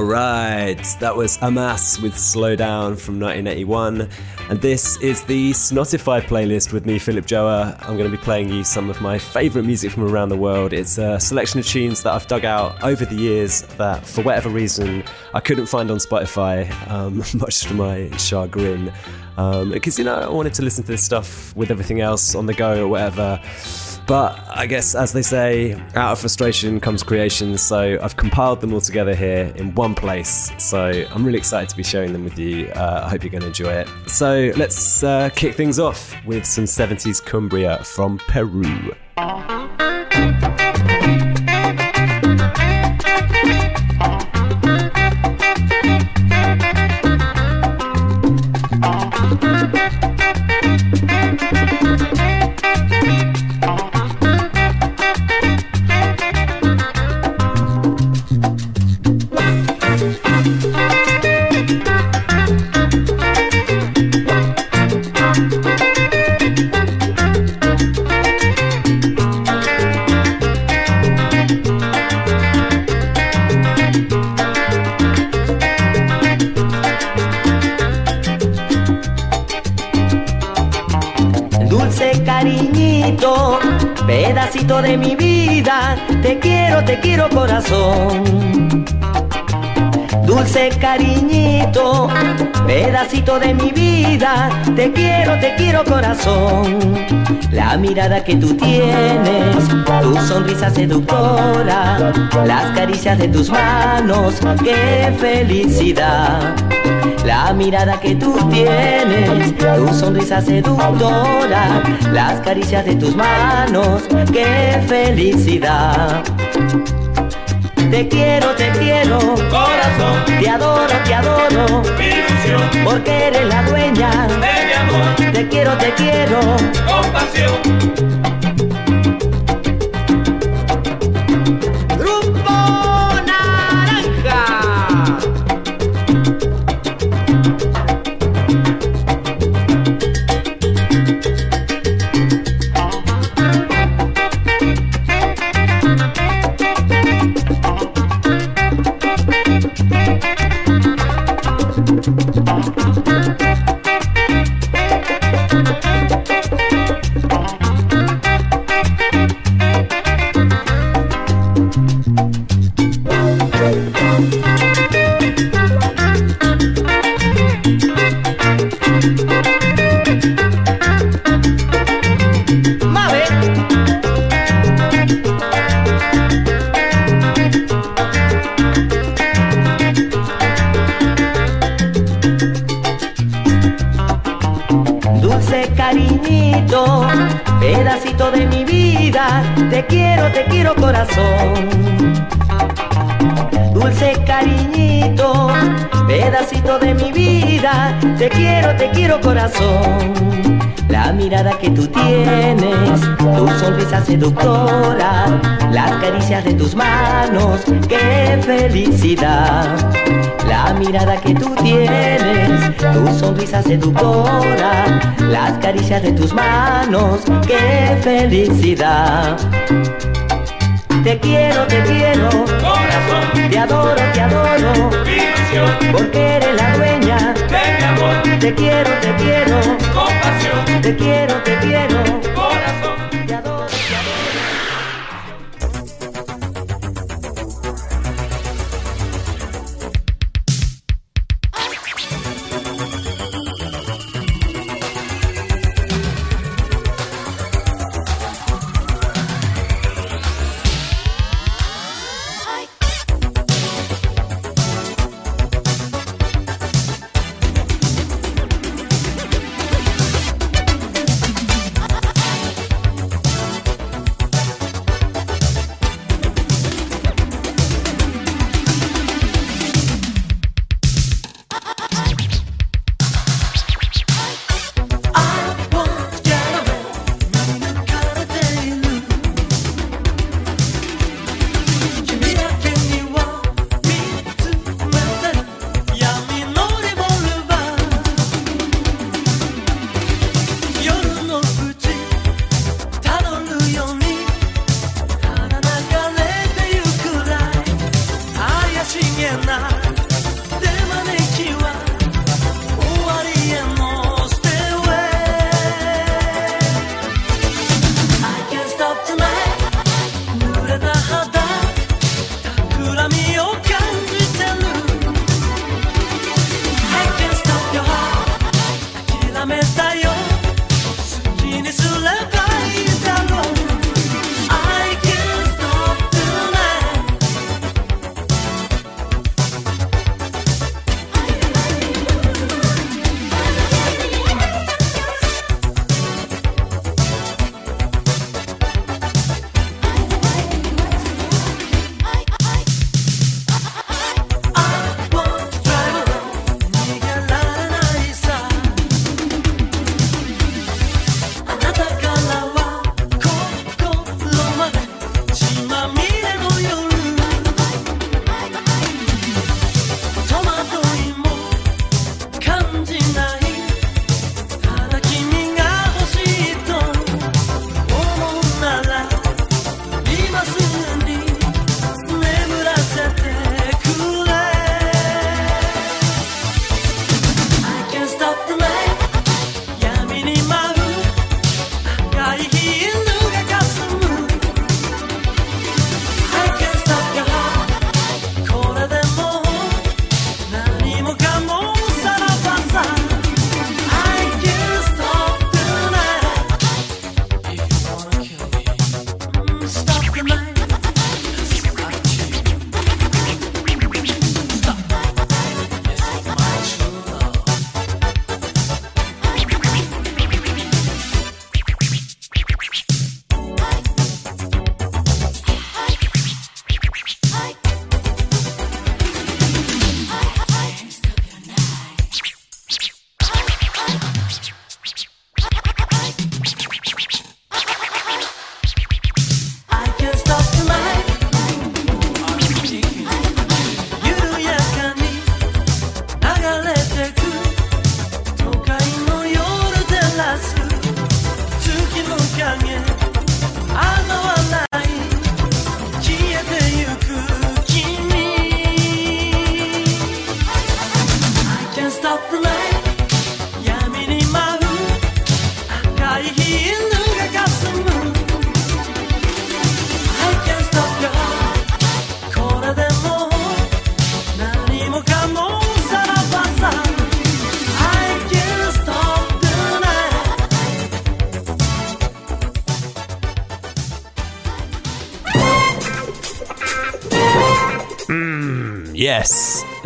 All right, that was Amas with Slow Down from 1981. And this is the Snotify playlist with me, Philip Joa. I'm going to be playing you some of my favourite music from around the world. It's a selection of tunes that I've dug out over the years that, for whatever reason, I couldn't find on Spotify, um, much to my chagrin. Because, um, you know, I wanted to listen to this stuff with everything else on the go or whatever. But I guess, as they say, out of frustration comes creation. So I've compiled them all together here in one place. So I'm really excited to be sharing them with you. Uh, I hope you're going to enjoy it. So let's uh, kick things off with some 70s Cumbia from Peru. La mirada que tú tienes, tu sonrisa seductora, las caricias de tus manos, qué felicidad. La mirada que tú tienes, tu sonrisa seductora, las caricias de tus manos, qué felicidad. Te quiero, te quiero, corazón. Te adoro, te adoro, mi ilusión. Porque eres la dueña de mi amor. Te quiero, te quiero, con pasión. te quiero, te quiero corazón. La mirada que tú tienes, tu sonrisa seductora, las caricias de tus manos, qué felicidad. La mirada que tú tienes, tu sonrisa seductora, las caricias de tus manos, qué felicidad. Te quiero, te quiero, corazón. Te adoro, te adoro, porque eres la dueña de mi amor. Te quiero, te quiero, con pasión. Te quiero, te quiero,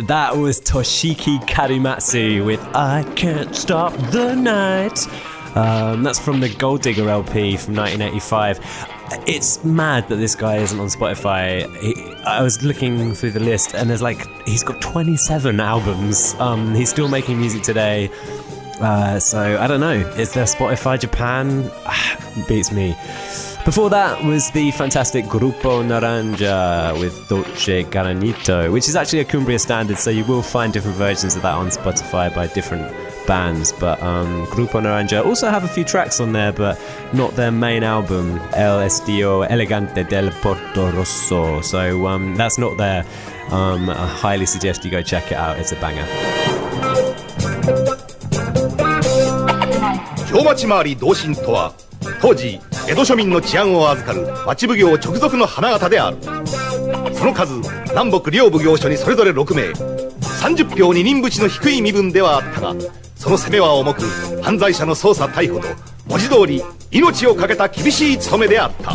that was Toshiki Kadomatsu with I Can't Stop the Night. Um, that's from the Gold Digger LP from 1985. It's mad that this guy isn't on Spotify. He, I was looking through the list and there's like, he's got 27 albums. Um, he's still making music today. Uh, so I don't know. Is there Spotify Japan? Beats me. Before that was the fantastic Grupo Naranja with Dolce Garanito, which is actually a Cumbia standard, so you will find different versions of that on Spotify by different bands. But um, Grupo Naranja also have a few tracks on there, but not their main album, El Estío Elegante del Porto Rosso. So um, that's not there. Um, I highly suggest you go check it out, it's a banger. 江戸庶民の治安を預かる町奉行直属の花形である。その数南北両奉行所にそれぞれ6名。30票二人淵の低い身分ではあったがその責めは重く犯罪者の捜査逮捕と文字通り命を懸けた厳しい務めであった。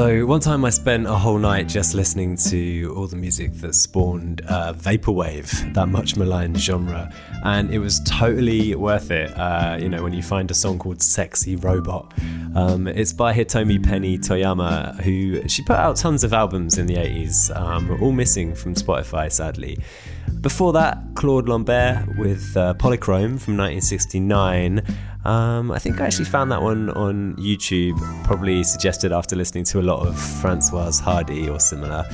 So, one time I spent a whole night just listening to all the music that spawned uh, Vaporwave, that much maligned genre, and it was totally worth it. Uh, you know, when you find a song called Sexy Robot, um, it's by Hitomi Penny Toyama, who she put out tons of albums in the 80s, um, all missing from Spotify, sadly. Before that, Claude Lambert with uh, Polychrome from 1969. Um, I think I actually found that one on YouTube, probably suggested after listening to a lot of Francoise Hardy or similar.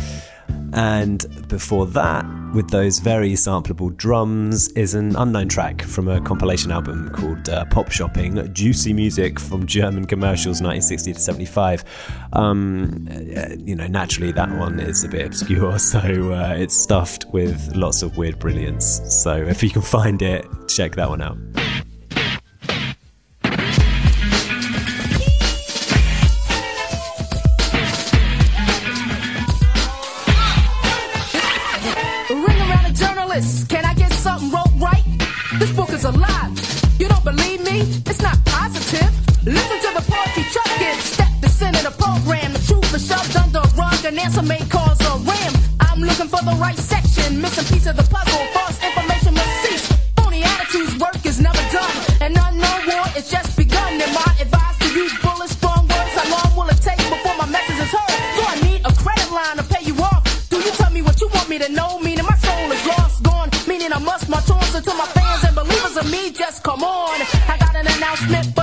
And before that, with those very sampleable drums, is an unknown track from a compilation album called uh, Pop Shopping Juicy Music from German Commercials 1960 to 75. Um, uh, you know, naturally, that one is a bit obscure, so uh, it's stuffed with lots of weird brilliance. So if you can find it, check that one out. answer may cause a ram. I'm looking for the right section, missing piece of the puzzle. False information must cease. Phony attitudes, work is never done. And unknown war is just begun. And my advice to use bullets, strong words. How long will it take before my message is heard? Do I need a credit line to pay you off? Do you tell me what you want me to know? Meaning my soul is lost, gone. Meaning I must march on. until to my fans and believers of me, just come on. I got an announcement.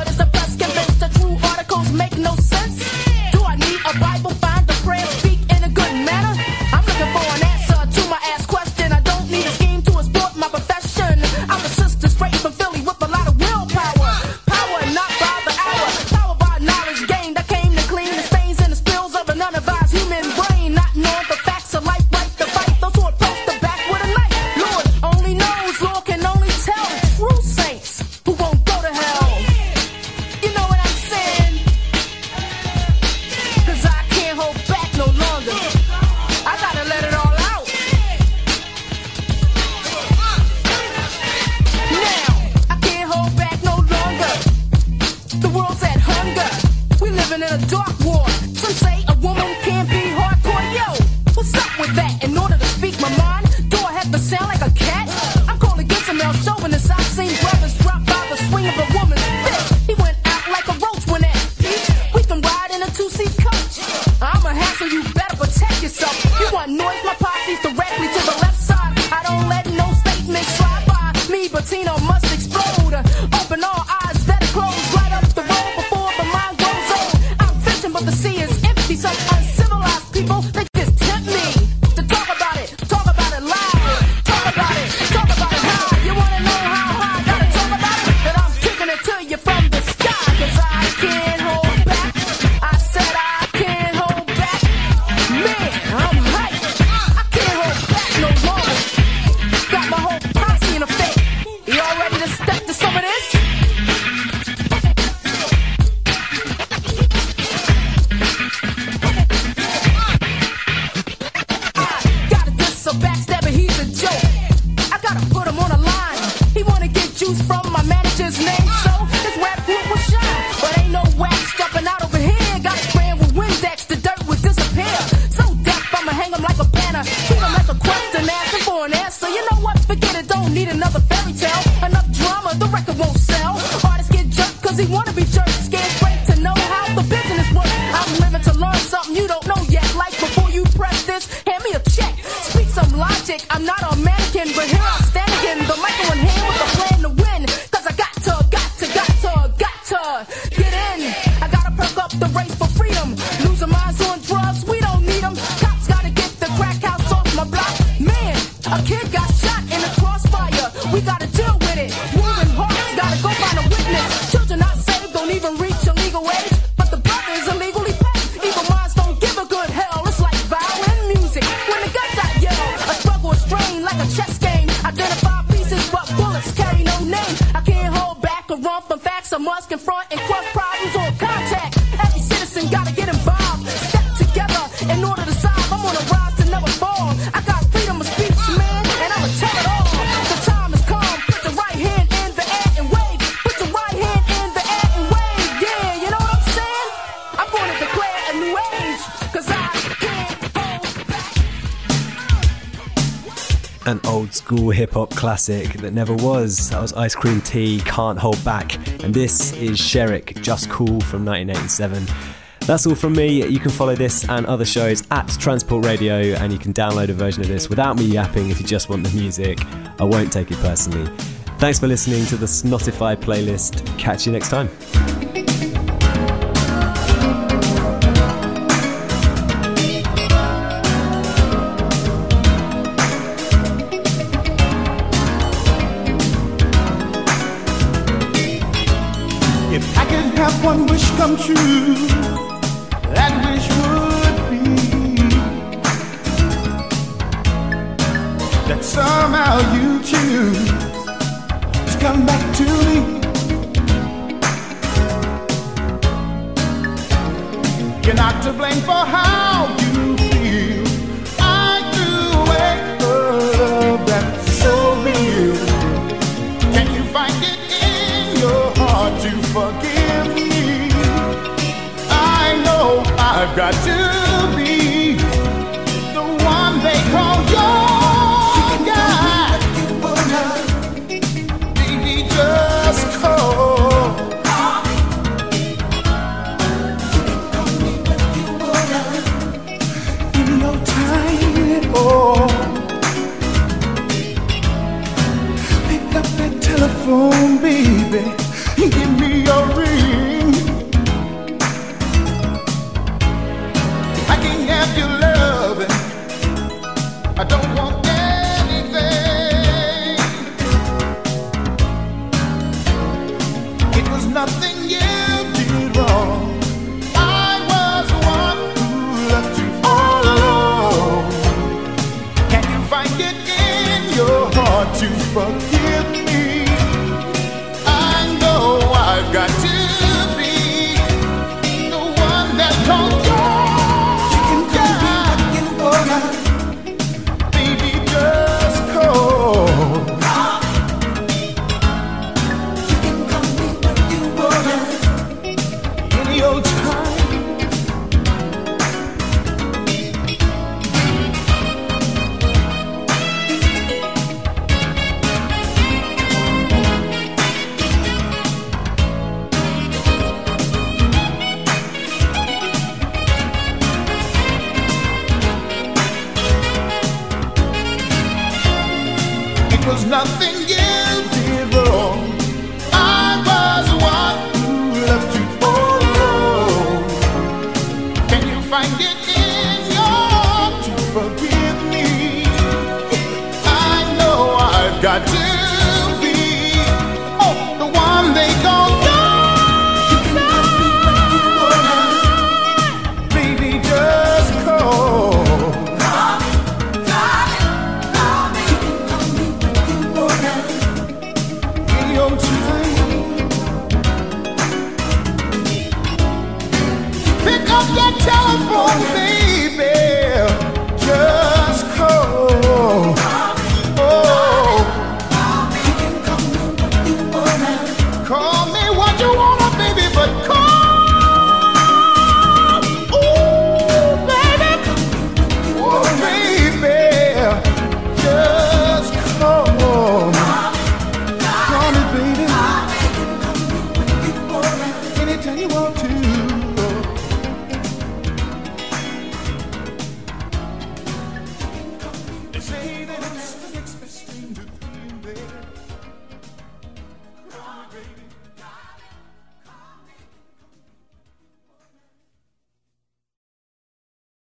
Musk and front school hip hop classic that never was. That was Ice Cream Tee, Can't Hold Back. And this is Sherrick, Just Call from 1987. That's all from me. You can follow this and other shows at Transport Radio, and you can download a version of this without me yapping if you just want the music. I won't take it personally. Thanks for listening to the Snotify playlist. Catch you next time. One wish come true, that wish would be that somehow you choose to come back to me. You're not to blame for how Got to